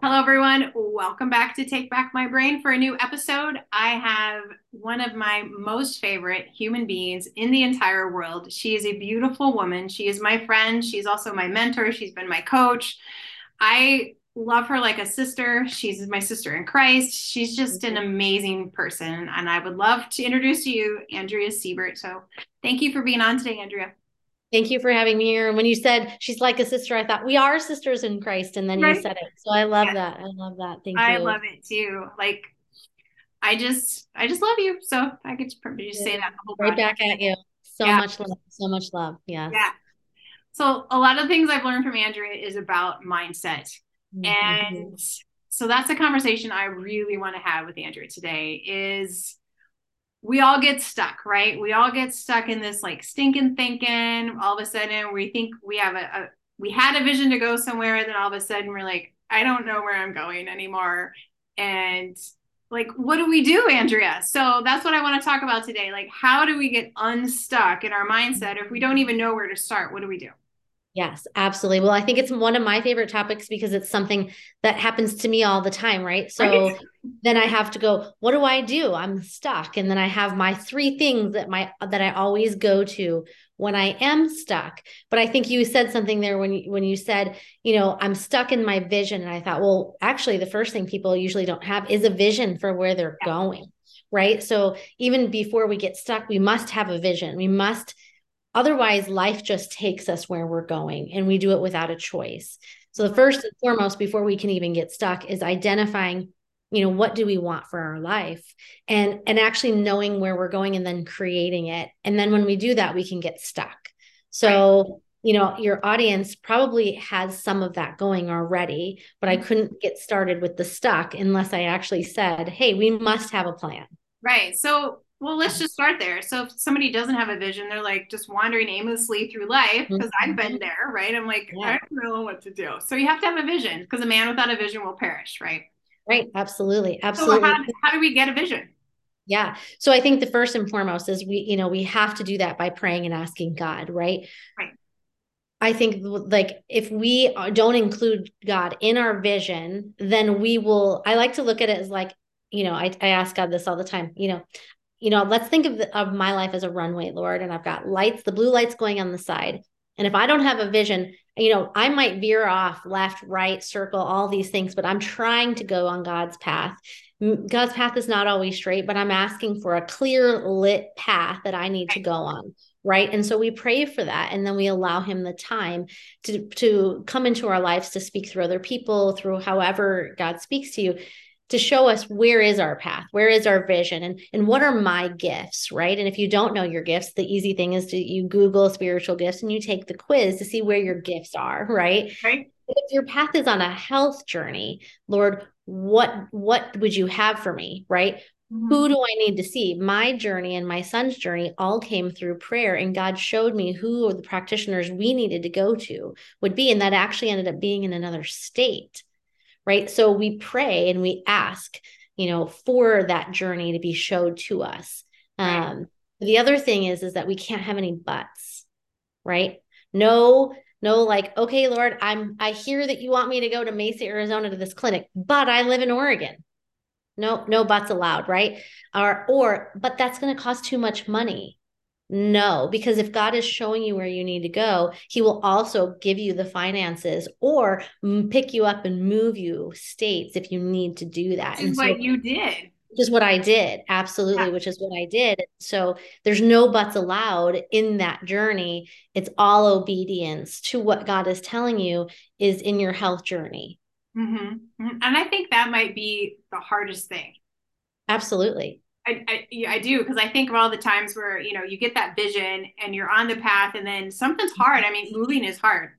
Hello, everyone. Welcome back to Take Back My Brain for a new episode. I have one of my most favorite human beings in the entire world. She is a beautiful woman. She is my friend. She's also my mentor. She's been my coach. I love her like a sister. She's my sister in Christ. She's just an amazing person. And I would love to introduce to you Andrea Siebert. So thank you for being on today, Andrea. Thank you for having me here. And when you said she's like a sister, I thought we are sisters in Christ. And then right. you said it. So I love yeah. that. I love that. Thank I you. I love it too. Like I just I just love you. So I could just, just say that right back at you. So yeah. much love. So much love. Yeah. Yeah. So a lot of things I've learned from Andrea is about mindset. Mm-hmm. And so that's a conversation I really want to have with Andrea today is we all get stuck, right? We all get stuck in this like stinking thinking. All of a sudden, we think we have a, a we had a vision to go somewhere, and then all of a sudden, we're like, I don't know where I'm going anymore. And like, what do we do, Andrea? So that's what I want to talk about today. Like, how do we get unstuck in our mindset if we don't even know where to start? What do we do? Yes, absolutely. Well, I think it's one of my favorite topics because it's something that happens to me all the time, right? So right. then I have to go, what do I do? I'm stuck. And then I have my three things that my that I always go to when I am stuck. But I think you said something there when you when you said, you know, I'm stuck in my vision and I thought, well, actually the first thing people usually don't have is a vision for where they're yeah. going, right? So even before we get stuck, we must have a vision. We must Otherwise, life just takes us where we're going and we do it without a choice. So the first and foremost before we can even get stuck is identifying you know what do we want for our life? And and actually knowing where we're going and then creating it. And then when we do that we can get stuck. So right. you know your audience probably has some of that going already but i mm-hmm. couldn't get started with the stuck unless i actually said hey we must have a plan. Right. So well, let's just start there. So if somebody doesn't have a vision, they're like just wandering aimlessly through life because mm-hmm. I've been there, right? I'm like, yeah. I don't know what to do. So you have to have a vision because a man without a vision will perish, right? Right. Absolutely. Absolutely. So how, how do we get a vision? Yeah. So I think the first and foremost is we, you know, we have to do that by praying and asking God, right? Right. I think like if we don't include God in our vision, then we will. I like to look at it as like, you know, I, I ask God this all the time. You know, you know, let's think of, the, of my life as a runway, Lord, and I've got lights, the blue lights going on the side. And if I don't have a vision, you know, I might veer off left, right, circle, all these things, but I'm trying to go on God's path. God's path is not always straight, but I'm asking for a clear lit path that I need to go on. Right. And so we pray for that. And then we allow him the time to, to come into our lives to speak through other people, through however God speaks to you to show us where is our path where is our vision and and what are my gifts right? And if you don't know your gifts the easy thing is to you google spiritual gifts and you take the quiz to see where your gifts are right? Right if your path is on a health journey lord what what would you have for me right? Mm-hmm. who do i need to see? My journey and my son's journey all came through prayer and god showed me who the practitioners we needed to go to would be and that actually ended up being in another state right? So we pray and we ask, you know, for that journey to be showed to us. Right. Um, the other thing is, is that we can't have any buts, right? No, no, like, okay, Lord, I'm, I hear that you want me to go to Mesa, Arizona to this clinic, but I live in Oregon. No, no buts allowed, right? Or, or, but that's going to cost too much money. No, because if God is showing you where you need to go, He will also give you the finances or pick you up and move you states if you need to do that. Which is so, what you did. Which is what I did. Absolutely. Yeah. Which is what I did. So there's no buts allowed in that journey. It's all obedience to what God is telling you is in your health journey. Mm-hmm. mm-hmm. And I think that might be the hardest thing. Absolutely. I, I, I do because I think of all the times where you know you get that vision and you're on the path and then something's hard. I mean, moving is hard.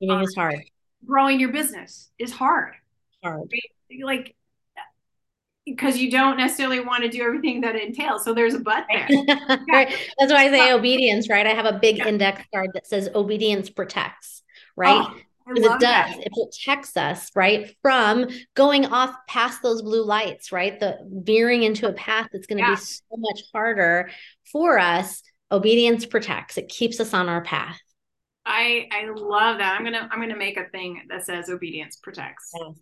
Moving um, is hard. Growing your business is hard. Hard. Right? Like because you don't necessarily want to do everything that it entails. So there's a but there. right. That's why I say obedience, right? I have a big yeah. index card that says obedience protects, right? Oh, because it does it protects us right from going off past those blue lights right the veering into a path that's going to yeah. be so much harder for us obedience protects it keeps us on our path i i love that i'm gonna i'm gonna make a thing that says obedience protects yes,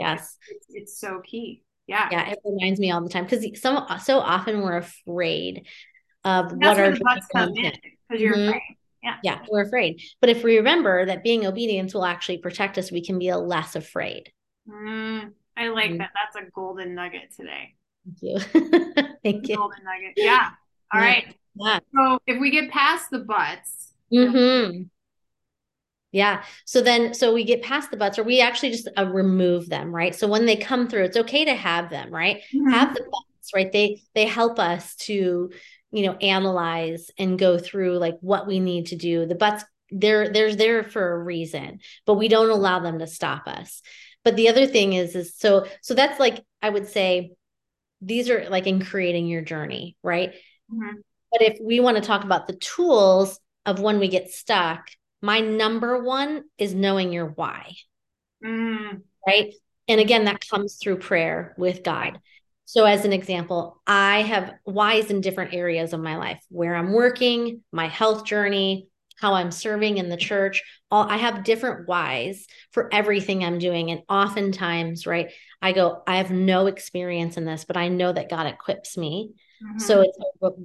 Yes. It's, it's so key. Yeah. Yeah. It reminds me all the time because some so often we're afraid of That's what our buts come in because you're mm-hmm. afraid. Yeah. Yeah, we're afraid. But if we remember that being obedient will actually protect us, we can be less afraid. Mm, I like mm. that. That's a golden nugget today. Thank you. Thank you. Golden nugget. Yeah. All yeah. right. Yeah. So if we get past the buts. Mm-hmm. Yeah. So then, so we get past the buts, or we actually just uh, remove them, right? So when they come through, it's okay to have them, right? Mm-hmm. Have the buts, right? They they help us to you know analyze and go through like what we need to do. The buts they're they're there for a reason but we don't allow them to stop us. But the other thing is is so so that's like i would say these are like in creating your journey right? Mm-hmm. but if we want to talk about the tools of when we get stuck my number one is knowing your why. Mm. right? And again that comes through prayer with god so, as an example, I have whys in different areas of my life where I'm working, my health journey, how I'm serving in the church. All I have different whys for everything I'm doing. And oftentimes, right, I go, I have no experience in this, but I know that God equips me. Mm-hmm. So it's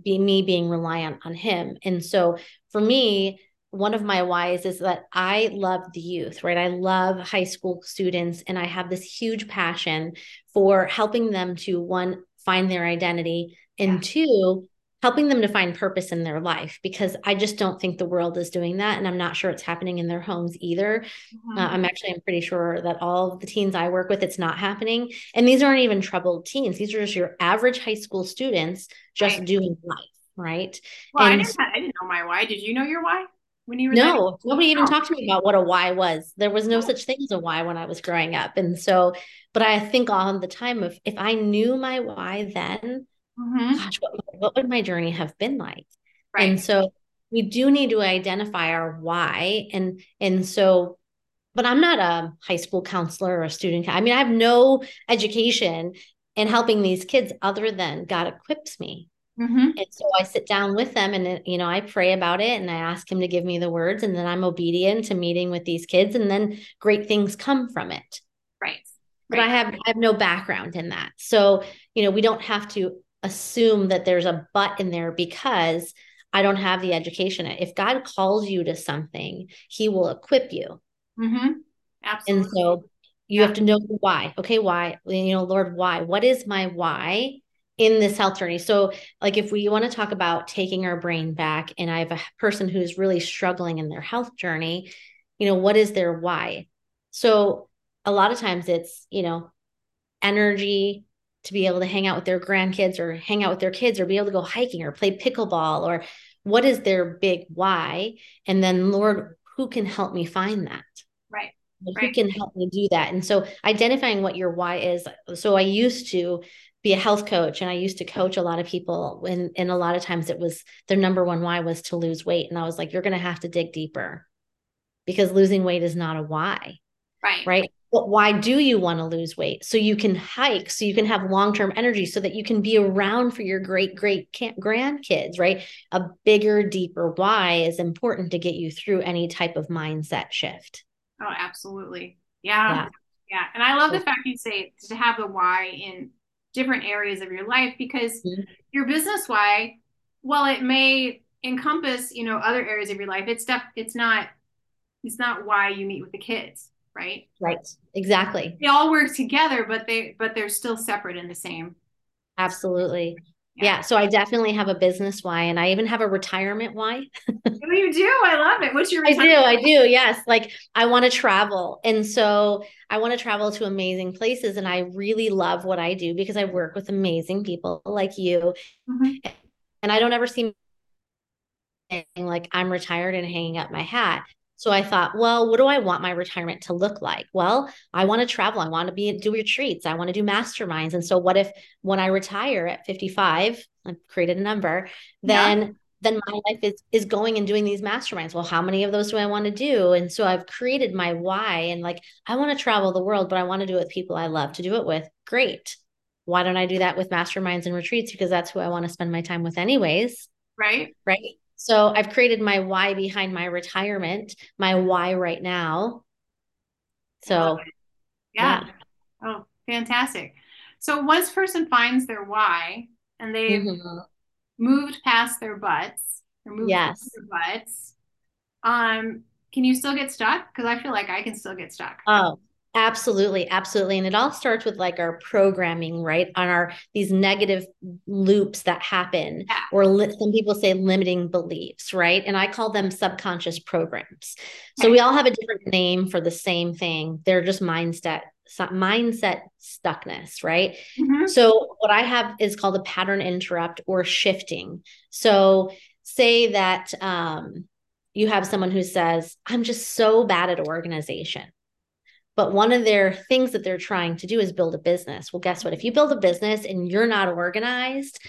be me being reliant on Him. And so for me, one of my whys is that I love the youth, right? I love high school students and I have this huge passion for helping them to one, find their identity, and yeah. two, helping them to find purpose in their life because I just don't think the world is doing that. And I'm not sure it's happening in their homes either. Mm-hmm. Uh, I'm actually, I'm pretty sure that all of the teens I work with, it's not happening. And these aren't even troubled teens. These are just your average high school students just right. doing life. Right. Well, and, I, didn't, I didn't know my why. Did you know your why? When you were no there? nobody even talked to me about what a why was there was no oh. such thing as a why when i was growing up and so but i think on the time of if i knew my why then mm-hmm. gosh what, what would my journey have been like right. and so we do need to identify our why and and so but i'm not a high school counselor or a student i mean i have no education in helping these kids other than god equips me Mm-hmm. And so I sit down with them and, you know, I pray about it and I ask him to give me the words. And then I'm obedient to meeting with these kids. And then great things come from it. Right. But right. I have, I have no background in that. So, you know, we don't have to assume that there's a but in there because I don't have the education. If God calls you to something, he will equip you. Mm-hmm. Absolutely. And so you yeah. have to know why. Okay, why? You know, Lord, why? What is my why? In this health journey. So, like, if we want to talk about taking our brain back, and I have a person who's really struggling in their health journey, you know, what is their why? So, a lot of times it's, you know, energy to be able to hang out with their grandkids or hang out with their kids or be able to go hiking or play pickleball or what is their big why? And then, Lord, who can help me find that? Right. Who right. can help me do that? And so identifying what your why is. So I used to be a health coach and I used to coach a lot of people and and a lot of times it was their number one why was to lose weight and I was like you're going to have to dig deeper because losing weight is not a why. Right. Right? But why do you want to lose weight? So you can hike, so you can have long-term energy so that you can be around for your great great grandkids, right? A bigger deeper why is important to get you through any type of mindset shift. Oh, absolutely. Yeah. Yeah. yeah. And I love the fact you say to have the why in different areas of your life because mm-hmm. your business why while it may encompass you know other areas of your life it's stuff it's not it's not why you meet with the kids right? Right. Exactly. They all work together but they but they're still separate in the same absolutely yeah. So I definitely have a business why, and I even have a retirement why. oh, you do? I love it. What's your? I do. I do. Yes. Like I want to travel, and so I want to travel to amazing places, and I really love what I do because I work with amazing people like you, mm-hmm. and I don't ever see like I'm retired and hanging up my hat. So I thought, well, what do I want my retirement to look like? Well, I want to travel. I want to be and do retreats. I want to do masterminds. And so what if when I retire at 55, I've created a number, then yeah. then my life is is going and doing these masterminds. Well, how many of those do I want to do? And so I've created my why and like I want to travel the world, but I want to do it with people I love to do it with. Great. Why don't I do that with masterminds and retreats? Because that's who I want to spend my time with anyways. Right. Right. So I've created my why behind my retirement, my why right now. So yeah. yeah. Oh, fantastic. So once person finds their why and they've mm-hmm. moved past their buts or moved yes. their buts, um, can you still get stuck? Because I feel like I can still get stuck. Oh, Absolutely, absolutely. And it all starts with like our programming, right? On our these negative loops that happen, yeah. or li- some people say limiting beliefs, right? And I call them subconscious programs. So we all have a different name for the same thing. They're just mindset mindset stuckness, right? Mm-hmm. So what I have is called a pattern interrupt or shifting. So say that um, you have someone who says, "I'm just so bad at organization." But one of their things that they're trying to do is build a business. Well, guess what? If you build a business and you're not organized,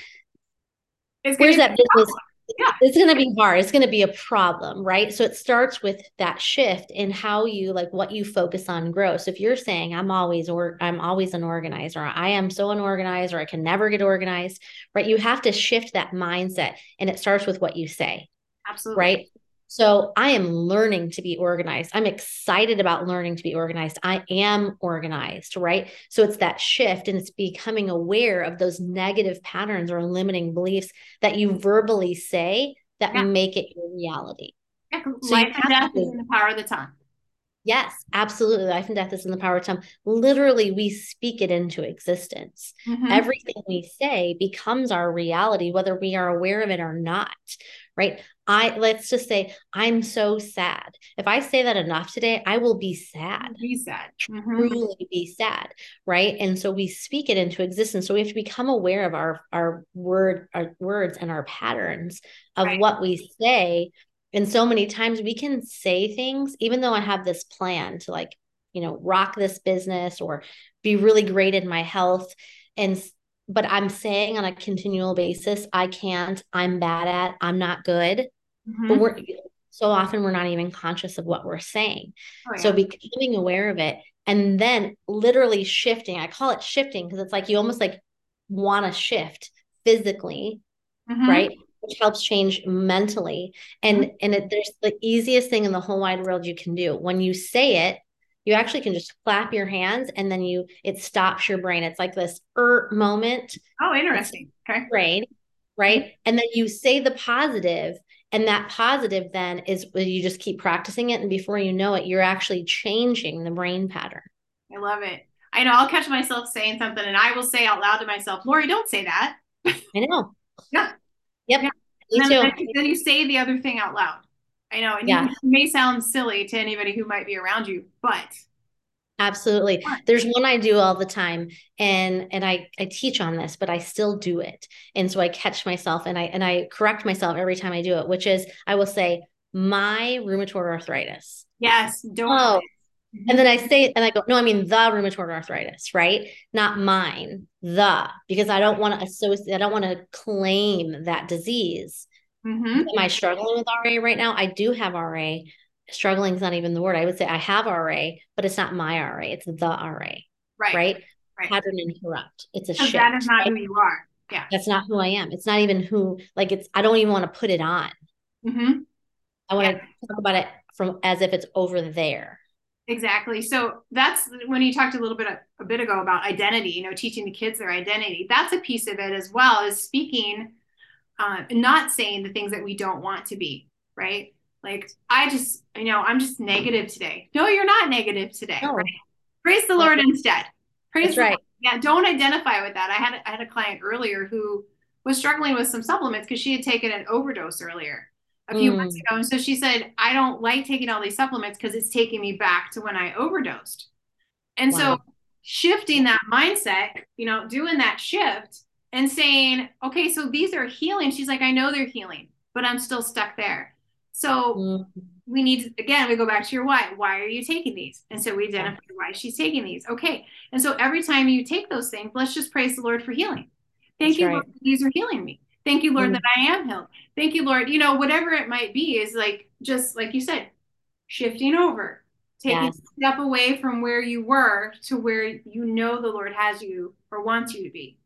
where's that business? Yeah. It's going to be hard. It's going to be a problem, right? So it starts with that shift in how you like what you focus on grow. So if you're saying I'm always or I'm always unorganized or I am so unorganized or I can never get organized, right? You have to shift that mindset and it starts with what you say. Absolutely. Right? So I am learning to be organized. I'm excited about learning to be organized. I am organized, right? So it's that shift and it's becoming aware of those negative patterns or limiting beliefs that you mm-hmm. verbally say that yeah. make it your reality. Yeah, so life and death is in the power of the tongue. Yes, absolutely. Life and death is in the power of tongue. Literally, we speak it into existence. Mm-hmm. Everything we say becomes our reality, whether we are aware of it or not. Right. I let's just say I'm so sad. If I say that enough today, I will be sad. Be sad. Mm-hmm. Truly be sad. Right. And so we speak it into existence. So we have to become aware of our our word, our words and our patterns of right. what we say. And so many times we can say things, even though I have this plan to like, you know, rock this business or be really great in my health. And but I'm saying on a continual basis, I can't, I'm bad at, I'm not good Mm-hmm. But we're so often we're not even conscious of what we're saying. Oh, yeah. So becoming aware of it and then literally shifting. I call it shifting because it's like you almost like want to shift physically, mm-hmm. right? Which helps change mentally. And mm-hmm. and it, there's the easiest thing in the whole wide world you can do. When you say it, you actually can just clap your hands and then you it stops your brain. It's like this er moment. Oh, interesting. Okay. Brain, right? And then you say the positive and that positive then is you just keep practicing it. And before you know it, you're actually changing the brain pattern. I love it. I know I'll catch myself saying something and I will say out loud to myself, Laurie, don't say that. I know. yeah. Yep. Yeah. Then, too. then you say the other thing out loud. I know. And yeah. it may sound silly to anybody who might be around you, but Absolutely. There's one I do all the time and and I I teach on this, but I still do it. And so I catch myself and I and I correct myself every time I do it, which is I will say my rheumatoid arthritis. Yes, don't oh. And then I say and I go, no, I mean the rheumatoid arthritis, right? Not mine, the because I don't want to associate I don't want to claim that disease. Mm-hmm. Am I struggling with RA right now? I do have RA struggling is not even the word. I would say I have RA, but it's not my RA. It's the RA. Right. Right. right. Pattern interrupt. It's a shift. That is not right? who you are. Yeah. That's not who I am. It's not even who, like, it's, I don't even want to put it on. Mm-hmm. I want yeah. to talk about it from as if it's over there. Exactly. So that's when you talked a little bit a, bit ago about identity, you know, teaching the kids their identity. That's a piece of it as well as speaking, uh, not saying the things that we don't want to be, right? Like I just, you know, I'm just negative today. No, you're not negative today. No. Right? Praise the Lord instead. Praise That's right. Yeah, don't identify with that. I had I had a client earlier who was struggling with some supplements because she had taken an overdose earlier a few mm. months ago. And so she said, I don't like taking all these supplements because it's taking me back to when I overdosed. And wow. so shifting that mindset, you know, doing that shift and saying, okay, so these are healing. She's like, I know they're healing, but I'm still stuck there. So mm-hmm. we need again, we go back to your why. Why are you taking these? And so we identify why she's taking these. Okay. And so every time you take those things, let's just praise the Lord for healing. Thank That's you, right. Lord, these are healing me. Thank you, Lord, mm-hmm. that I am healed. Thank you, Lord. You know, whatever it might be is like just like you said, shifting over, taking yes. a step away from where you were to where you know the Lord has you or wants you to be.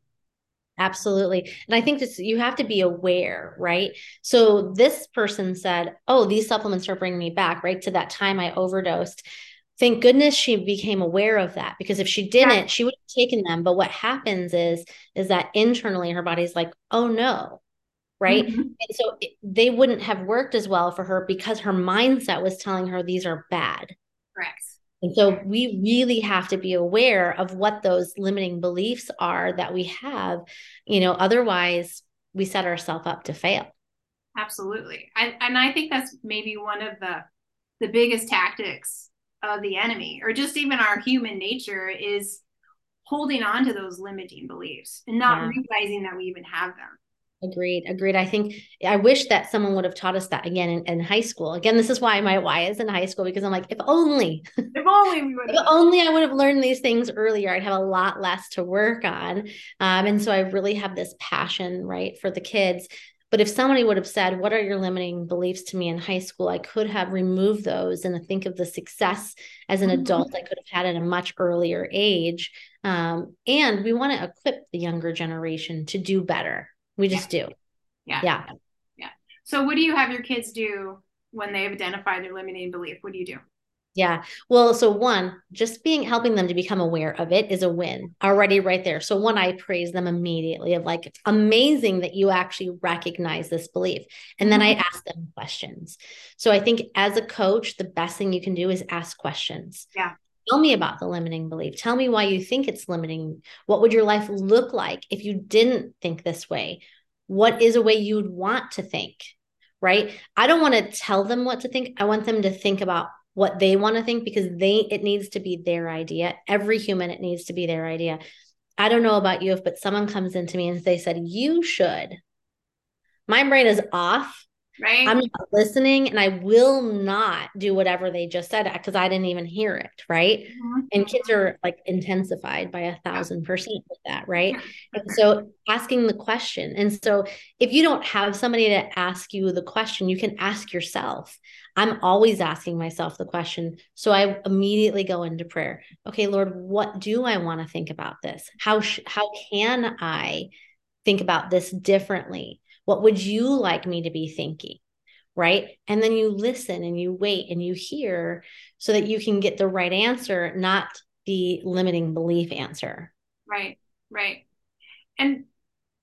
Absolutely. And I think this you have to be aware, right? So this person said, "Oh, these supplements are bringing me back, right? To that time I overdosed." Thank goodness she became aware of that because if she didn't yeah. she would have taken them. But what happens is is that internally her body's like oh no right? Mm-hmm. and so it, they wouldn't have worked as well for her because her mindset was telling her these are bad. Correct. And so we really have to be aware of what those limiting beliefs are that we have you know otherwise we set ourselves up to fail. Absolutely. I, and i think that's maybe one of the the biggest tactics of the enemy or just even our human nature is holding on to those limiting beliefs and not yeah. realizing that we even have them Agreed. Agreed. I think I wish that someone would have taught us that again in, in, high school. Again, this is why my why is in high school because I'm like, if only, if only we would, if only I would have learned these things earlier, I'd have a lot less to work on. Um, and so I really have this passion, right, for the kids but if somebody would have said, What are your limiting beliefs to me in high school? I could have removed those and think of the success as an mm-hmm. adult I could have had at a much earlier age. Um, and we want to equip the younger generation to do better. We just yeah. do. Yeah. Yeah. Yeah. So, what do you have your kids do when they've identified their limiting belief? What do you do? Yeah. Well, so one, just being helping them to become aware of it is a win already right there. So one, I praise them immediately of like, it's amazing that you actually recognize this belief. And then I mm-hmm. ask them questions. So I think as a coach, the best thing you can do is ask questions. Yeah. Tell me about the limiting belief. Tell me why you think it's limiting. What would your life look like if you didn't think this way? What is a way you'd want to think? Right. I don't want to tell them what to think. I want them to think about what they want to think because they it needs to be their idea. Every human it needs to be their idea. I don't know about you if but someone comes into me and they said you should. My brain is off Right. I'm not listening and I will not do whatever they just said because I didn't even hear it. Right. Mm-hmm. And kids are like intensified by a thousand percent with that. Right. And so asking the question. And so if you don't have somebody to ask you the question, you can ask yourself. I'm always asking myself the question. So I immediately go into prayer. Okay, Lord, what do I want to think about this? How, sh- how can I think about this differently? What would you like me to be thinking? Right. And then you listen and you wait and you hear so that you can get the right answer, not the limiting belief answer. Right. Right. And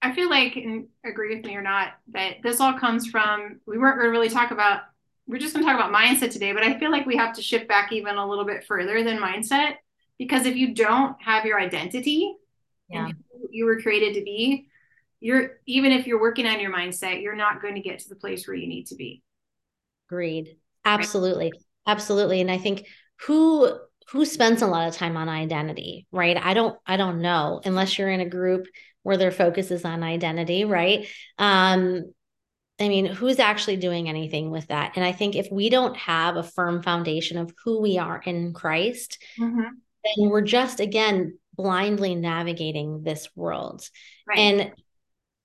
I feel like, and agree with me or not, that this all comes from, we weren't going to really talk about, we're just going to talk about mindset today, but I feel like we have to shift back even a little bit further than mindset. Because if you don't have your identity yeah. you were created to be, you're even if you're working on your mindset, you're not going to get to the place where you need to be. Agreed. Absolutely. Right? Absolutely. And I think who who spends a lot of time on identity, right? I don't I don't know unless you're in a group where their focus is on identity, right? Um I mean, who's actually doing anything with that? And I think if we don't have a firm foundation of who we are in Christ, mm-hmm. then we're just again blindly navigating this world. Right. And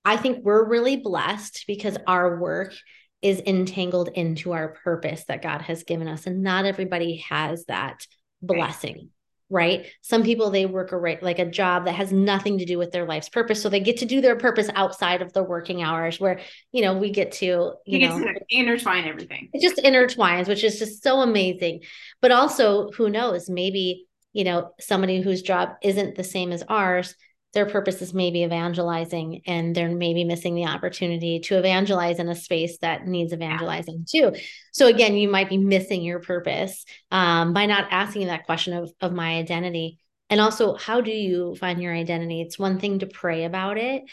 I think we're really blessed because our work is entangled into our purpose that God has given us. And not everybody has that blessing, right? right? Some people, they work a right, like a job that has nothing to do with their life's purpose. So they get to do their purpose outside of the working hours where, you know, we get to, you, you know, to intertwine everything. It just intertwines, which is just so amazing. But also, who knows, maybe, you know, somebody whose job isn't the same as ours their purpose is maybe evangelizing and they're maybe missing the opportunity to evangelize in a space that needs evangelizing too. So again you might be missing your purpose um, by not asking that question of, of my identity. And also how do you find your identity? It's one thing to pray about it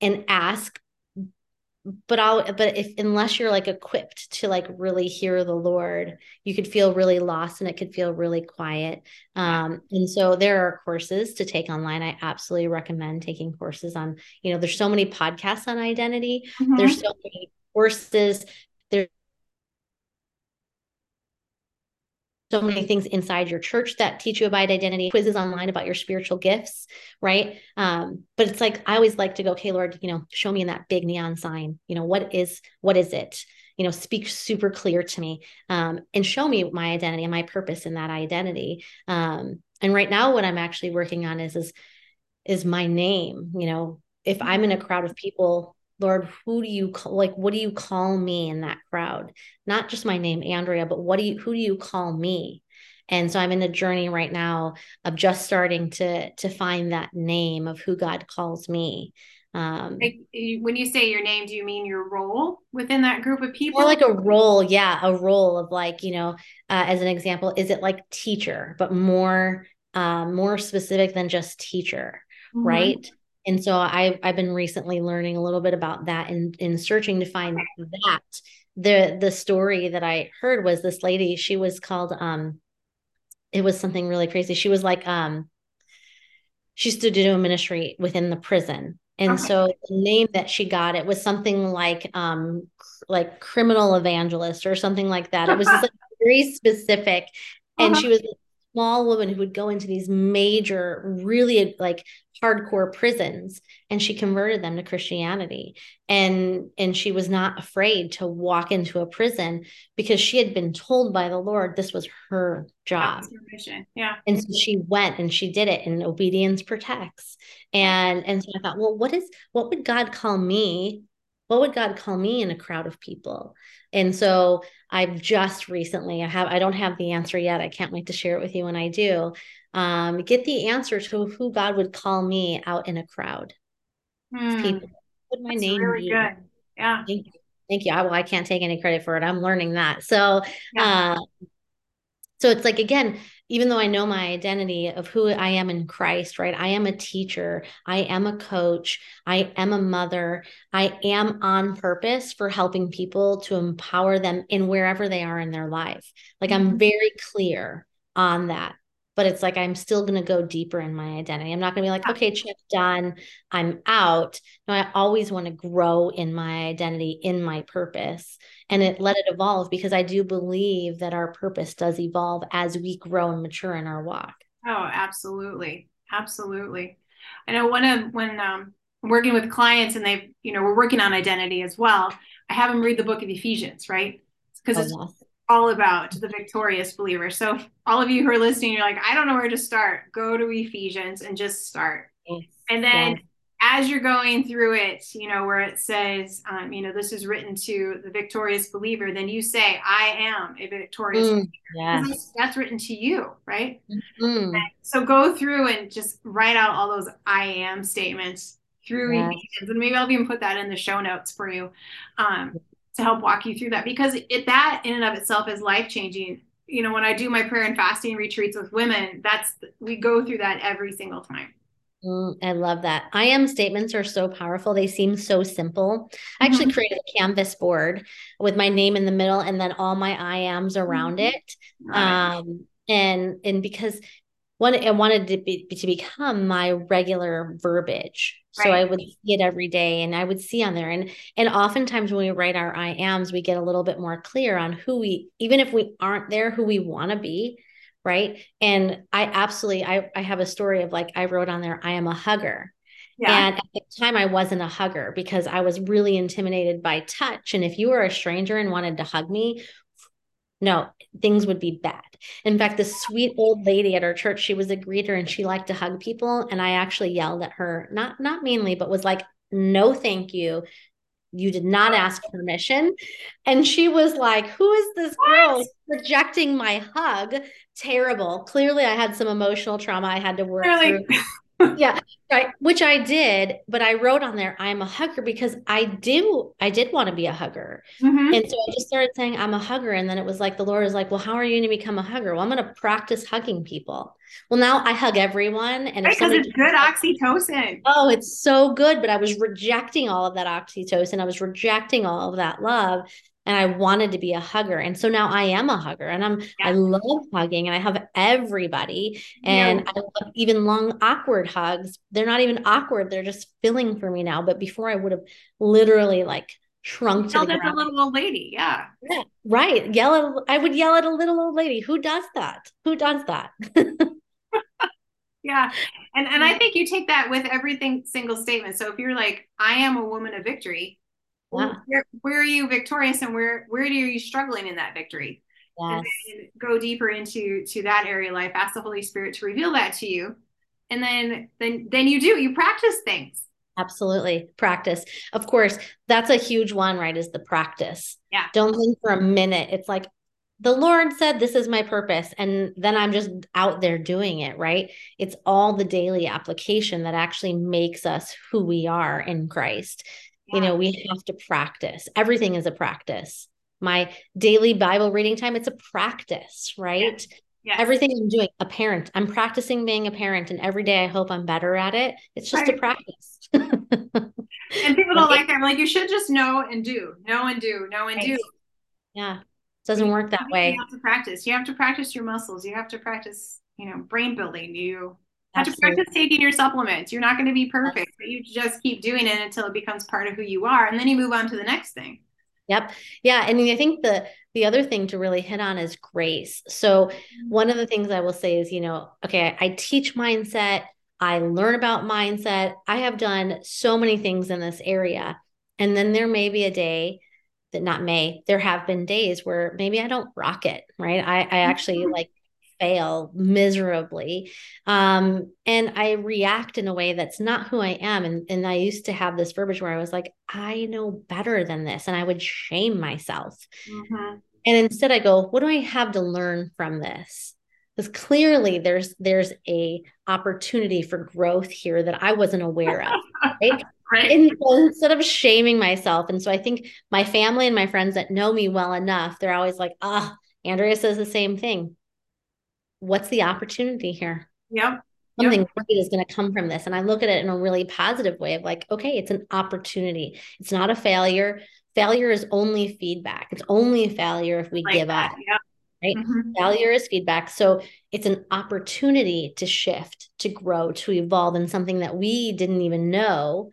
and ask but I'll but if unless you're like equipped to like really hear the Lord, you could feel really lost and it could feel really quiet. Um, and so there are courses to take online. I absolutely recommend taking courses on, you know, there's so many podcasts on identity, mm-hmm. there's so many courses, there's so many things inside your church that teach you about identity, quizzes online about your spiritual gifts, right? Um, but it's like I always like to go, okay, Lord, you know, show me in that big neon sign, you know, what is what is it? You know, speak super clear to me um, and show me my identity and my purpose in that identity. Um, and right now, what I'm actually working on is is is my name. You know, if I'm in a crowd of people Lord, who do you call, like, what do you call me in that crowd? Not just my name, Andrea, but what do you, who do you call me? and so i'm in a journey right now of just starting to to find that name of who god calls me um like, when you say your name do you mean your role within that group of people or like a role yeah a role of like you know uh, as an example is it like teacher but more um more specific than just teacher mm-hmm. right and so I I've been recently learning a little bit about that and in, in searching to find that. The the story that I heard was this lady she was called um it was something really crazy. She was like um she stood to do a ministry within the prison. And okay. so the name that she got it was something like um like criminal evangelist or something like that. It was just like very specific. And uh-huh. she was a small woman who would go into these major really like hardcore prisons and she converted them to christianity. And and she was not afraid to walk into a prison because she had been told by the lord this was her job. yeah. And so she went and she did it and obedience protects. And and so i thought well what is what would god call me? What would god call me in a crowd of people? And so i've just recently i have i don't have the answer yet i can't wait to share it with you when i do um, get the answer to who God would call me out in a crowd. Hmm. People. Would my That's name really be? Good. Yeah. Thank you. Thank you. I, well, I can't take any credit for it. I'm learning that. So, yeah. uh, so it's like again, even though I know my identity of who I am in Christ, right? I am a teacher, I am a coach, I am a mother, I am on purpose for helping people to empower them in wherever they are in their life. Like mm-hmm. I'm very clear on that but it's like I'm still going to go deeper in my identity. I'm not going to be like, okay, check done, I'm out. No, I always want to grow in my identity, in my purpose, and it let it evolve because I do believe that our purpose does evolve as we grow and mature in our walk. Oh, absolutely, absolutely. I know one of when um, working with clients and they, you know, we're working on identity as well. I have them read the book of Ephesians, right? Because oh, it's all about the victorious believer. So, all of you who are listening, you're like, I don't know where to start. Go to Ephesians and just start. Yes. And then, yes. As you're going through it, you know, where it says, um, you know, this is written to the victorious believer, then you say, I am a victorious mm, believer. Yes. That's written to you, right? Mm-hmm. So, go through and just write out all those I am statements through yes. Ephesians. And maybe I'll even put that in the show notes for you. Um, to help walk you through that because it that in and of itself is life changing you know when i do my prayer and fasting retreats with women that's we go through that every single time mm, I love that. I am statements are so powerful. They seem so simple. I actually mm-hmm. created a canvas board with my name in the middle and then all my I ams around mm-hmm. it. Right. Um, and and because one I wanted to be to become my regular verbiage. Right. So I would see it every day and I would see on there. And and oftentimes when we write our I ams, we get a little bit more clear on who we, even if we aren't there, who we want to be. Right. And I absolutely I, I have a story of like I wrote on there, I am a hugger. Yeah. And at the time, I wasn't a hugger because I was really intimidated by touch. And if you were a stranger and wanted to hug me, no, things would be bad. In fact, the sweet old lady at our church, she was a greeter and she liked to hug people. And I actually yelled at her, not not meanly, but was like, no, thank you. You did not ask permission. And she was like, Who is this girl what? rejecting my hug? Terrible. Clearly, I had some emotional trauma I had to work through. yeah, right. Which I did, but I wrote on there, I'm a hugger because I do, I did want to be a hugger. Mm-hmm. And so I just started saying, I'm a hugger. And then it was like, the Lord was like, well, how are you going to become a hugger? Well, I'm going to practice hugging people. Well, now I hug everyone. And because right, it's good oxytocin. Oh, it's so good. But I was rejecting all of that oxytocin. I was rejecting all of that love and I wanted to be a hugger. And so now I am a hugger and I'm yeah. I love hugging and I have everybody and yeah. I love even long awkward hugs. They're not even awkward, they're just filling for me now. But before I would have literally like shrunk to the a little old lady. Yeah. Yeah. Right. Yell at I would yell at a little old lady. Who does that? Who does that? yeah. And and I think you take that with everything single statement. So if you're like, I am a woman of victory, where, where are you victorious and where where are you struggling in that victory yes. and go deeper into to that area of life ask the holy spirit to reveal that to you and then then then you do you practice things absolutely practice of course that's a huge one right is the practice yeah don't think for a minute it's like the Lord said this is my purpose. And then I'm just out there doing it, right? It's all the daily application that actually makes us who we are in Christ. Yeah. You know, we have to practice. Everything is a practice. My daily Bible reading time, it's a practice, right? Yeah. Yes. Everything I'm doing, a parent, I'm practicing being a parent, and every day I hope I'm better at it. It's just right. a practice. and people don't like that. I'm like, you should just know and do, know and do, know and right. do. Yeah it doesn't work that way. You have to practice. You have to practice your muscles. You have to practice, you know, brain building. You have Absolutely. to practice taking your supplements. You're not going to be perfect, but you just keep doing it until it becomes part of who you are, and then you move on to the next thing. Yep. Yeah, and I think the the other thing to really hit on is grace. So mm-hmm. one of the things I will say is, you know, okay, I teach mindset. I learn about mindset. I have done so many things in this area. And then there may be a day that not may there have been days where maybe i don't rock it right i, I actually mm-hmm. like fail miserably um, and i react in a way that's not who i am and, and i used to have this verbiage where i was like i know better than this and i would shame myself mm-hmm. and instead i go what do i have to learn from this because clearly there's there's a opportunity for growth here that i wasn't aware of right Right. Instead of shaming myself. And so I think my family and my friends that know me well enough, they're always like, ah, oh, Andrea says the same thing. What's the opportunity here? Yeah. Something yep. great is going to come from this. And I look at it in a really positive way of like, okay, it's an opportunity. It's not a failure. Failure is only feedback. It's only a failure if we like give that. up. Yep right? Mm-hmm. Failure is feedback. So it's an opportunity to shift, to grow, to evolve in something that we didn't even know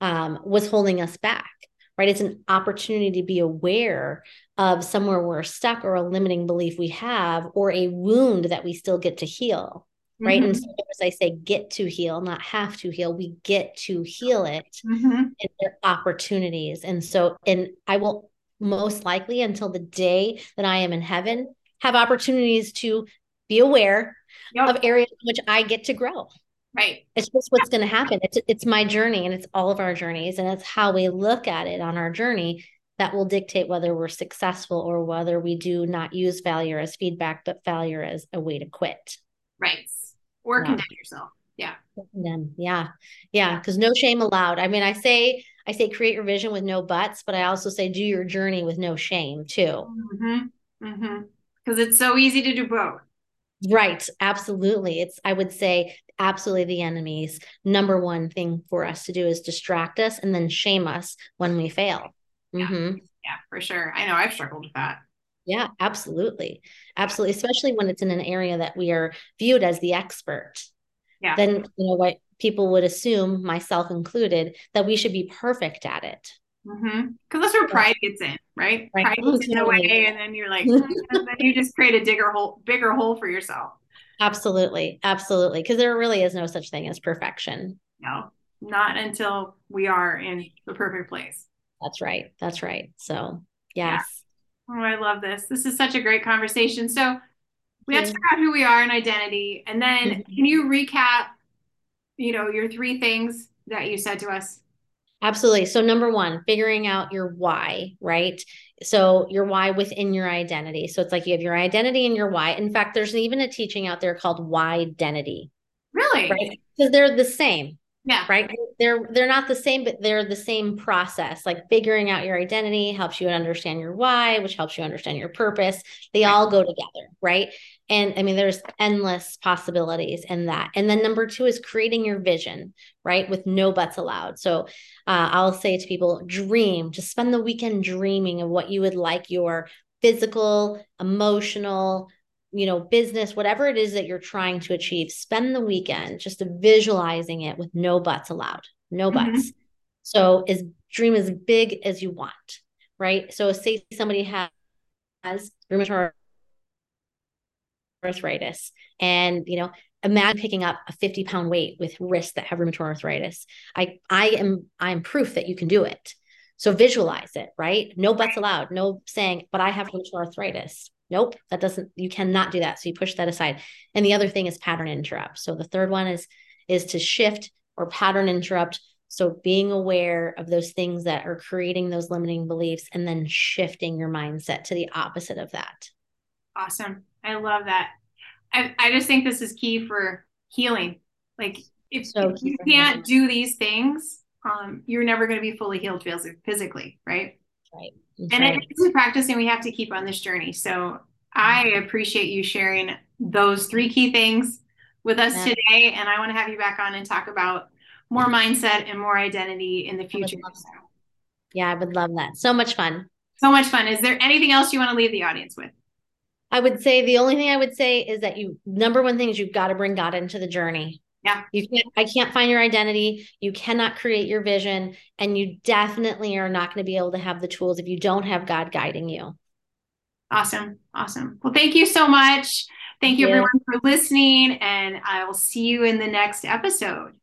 um, was holding us back, right? It's an opportunity to be aware of somewhere we're stuck or a limiting belief we have or a wound that we still get to heal, right? Mm-hmm. And so as I say, get to heal, not have to heal, we get to heal it mm-hmm. and there are opportunities. And so, and I will most likely until the day that I am in heaven have opportunities to be aware yep. of areas in which I get to grow. Right. It's just what's going to happen. It's it's my journey and it's all of our journeys and it's how we look at it on our journey that will dictate whether we're successful or whether we do not use failure as feedback but failure as a way to quit. Right. Or yeah. condemn yourself. Yeah. Condemn. Yeah. Yeah, cuz no shame allowed. I mean, I say I say create your vision with no buts, but I also say do your journey with no shame too. Mm-hmm. Mm-hmm. Cuz it's so easy to do both. Right. Absolutely. It's, I would say, absolutely the enemy's number one thing for us to do is distract us and then shame us when we fail. Yeah. Mm-hmm. yeah, for sure. I know I've struggled with that. Yeah, absolutely. Absolutely. Especially when it's in an area that we are viewed as the expert. Yeah. Then, you know, what people would assume, myself included, that we should be perfect at it. Because mm-hmm. that's where pride gets in, right? right. Pride gets in the way, and then you're like, then you just create a bigger hole, bigger hole for yourself. Absolutely, absolutely. Because there really is no such thing as perfection. No, not until we are in the perfect place. That's right. That's right. So, yes. Yeah. Oh, I love this. This is such a great conversation. So, we have to figure out who we are and identity, and then mm-hmm. can you recap, you know, your three things that you said to us Absolutely. So, number one, figuring out your why, right? So, your why within your identity. So, it's like you have your identity and your why. In fact, there's even a teaching out there called why identity. Really? Right? Because they're the same. Yeah. Right. They're they're not the same, but they're the same process. Like figuring out your identity helps you understand your why, which helps you understand your purpose. They right. all go together, right? And I mean, there's endless possibilities in that. And then number two is creating your vision, right? With no buts allowed. So uh, I'll say to people, dream, just spend the weekend dreaming of what you would like your physical, emotional, you know, business, whatever it is that you're trying to achieve, spend the weekend just visualizing it with no buts allowed, no mm-hmm. buts. So is dream as big as you want, right? So say somebody has, has rheumatoid arthritis and, you know, imagine picking up a 50 pound weight with wrists that have rheumatoid arthritis. I, I am, I'm proof that you can do it. So visualize it, right? No buts allowed. No saying, but I have rheumatoid arthritis. Nope, that doesn't, you cannot do that. So you push that aside. And the other thing is pattern interrupt. So the third one is, is to shift or pattern interrupt. So being aware of those things that are creating those limiting beliefs and then shifting your mindset to the opposite of that. Awesome. I love that. I, I just think this is key for healing. Like if, so if you can't do these things, um, you're never going to be fully healed physically, right? Right. That's and right. it's a practice and we have to keep on this journey. So I appreciate you sharing those three key things with us yeah. today. And I want to have you back on and talk about more mindset and more identity in the future. Yeah, I would love that. So much fun. So much fun. Is there anything else you want to leave the audience with? I would say the only thing I would say is that you number one thing is you've got to bring God into the journey. Yeah. You can't I can't find your identity. You cannot create your vision and you definitely are not going to be able to have the tools if you don't have God guiding you. Awesome. Awesome. Well, thank you so much. Thank you, everyone, for listening, and I will see you in the next episode.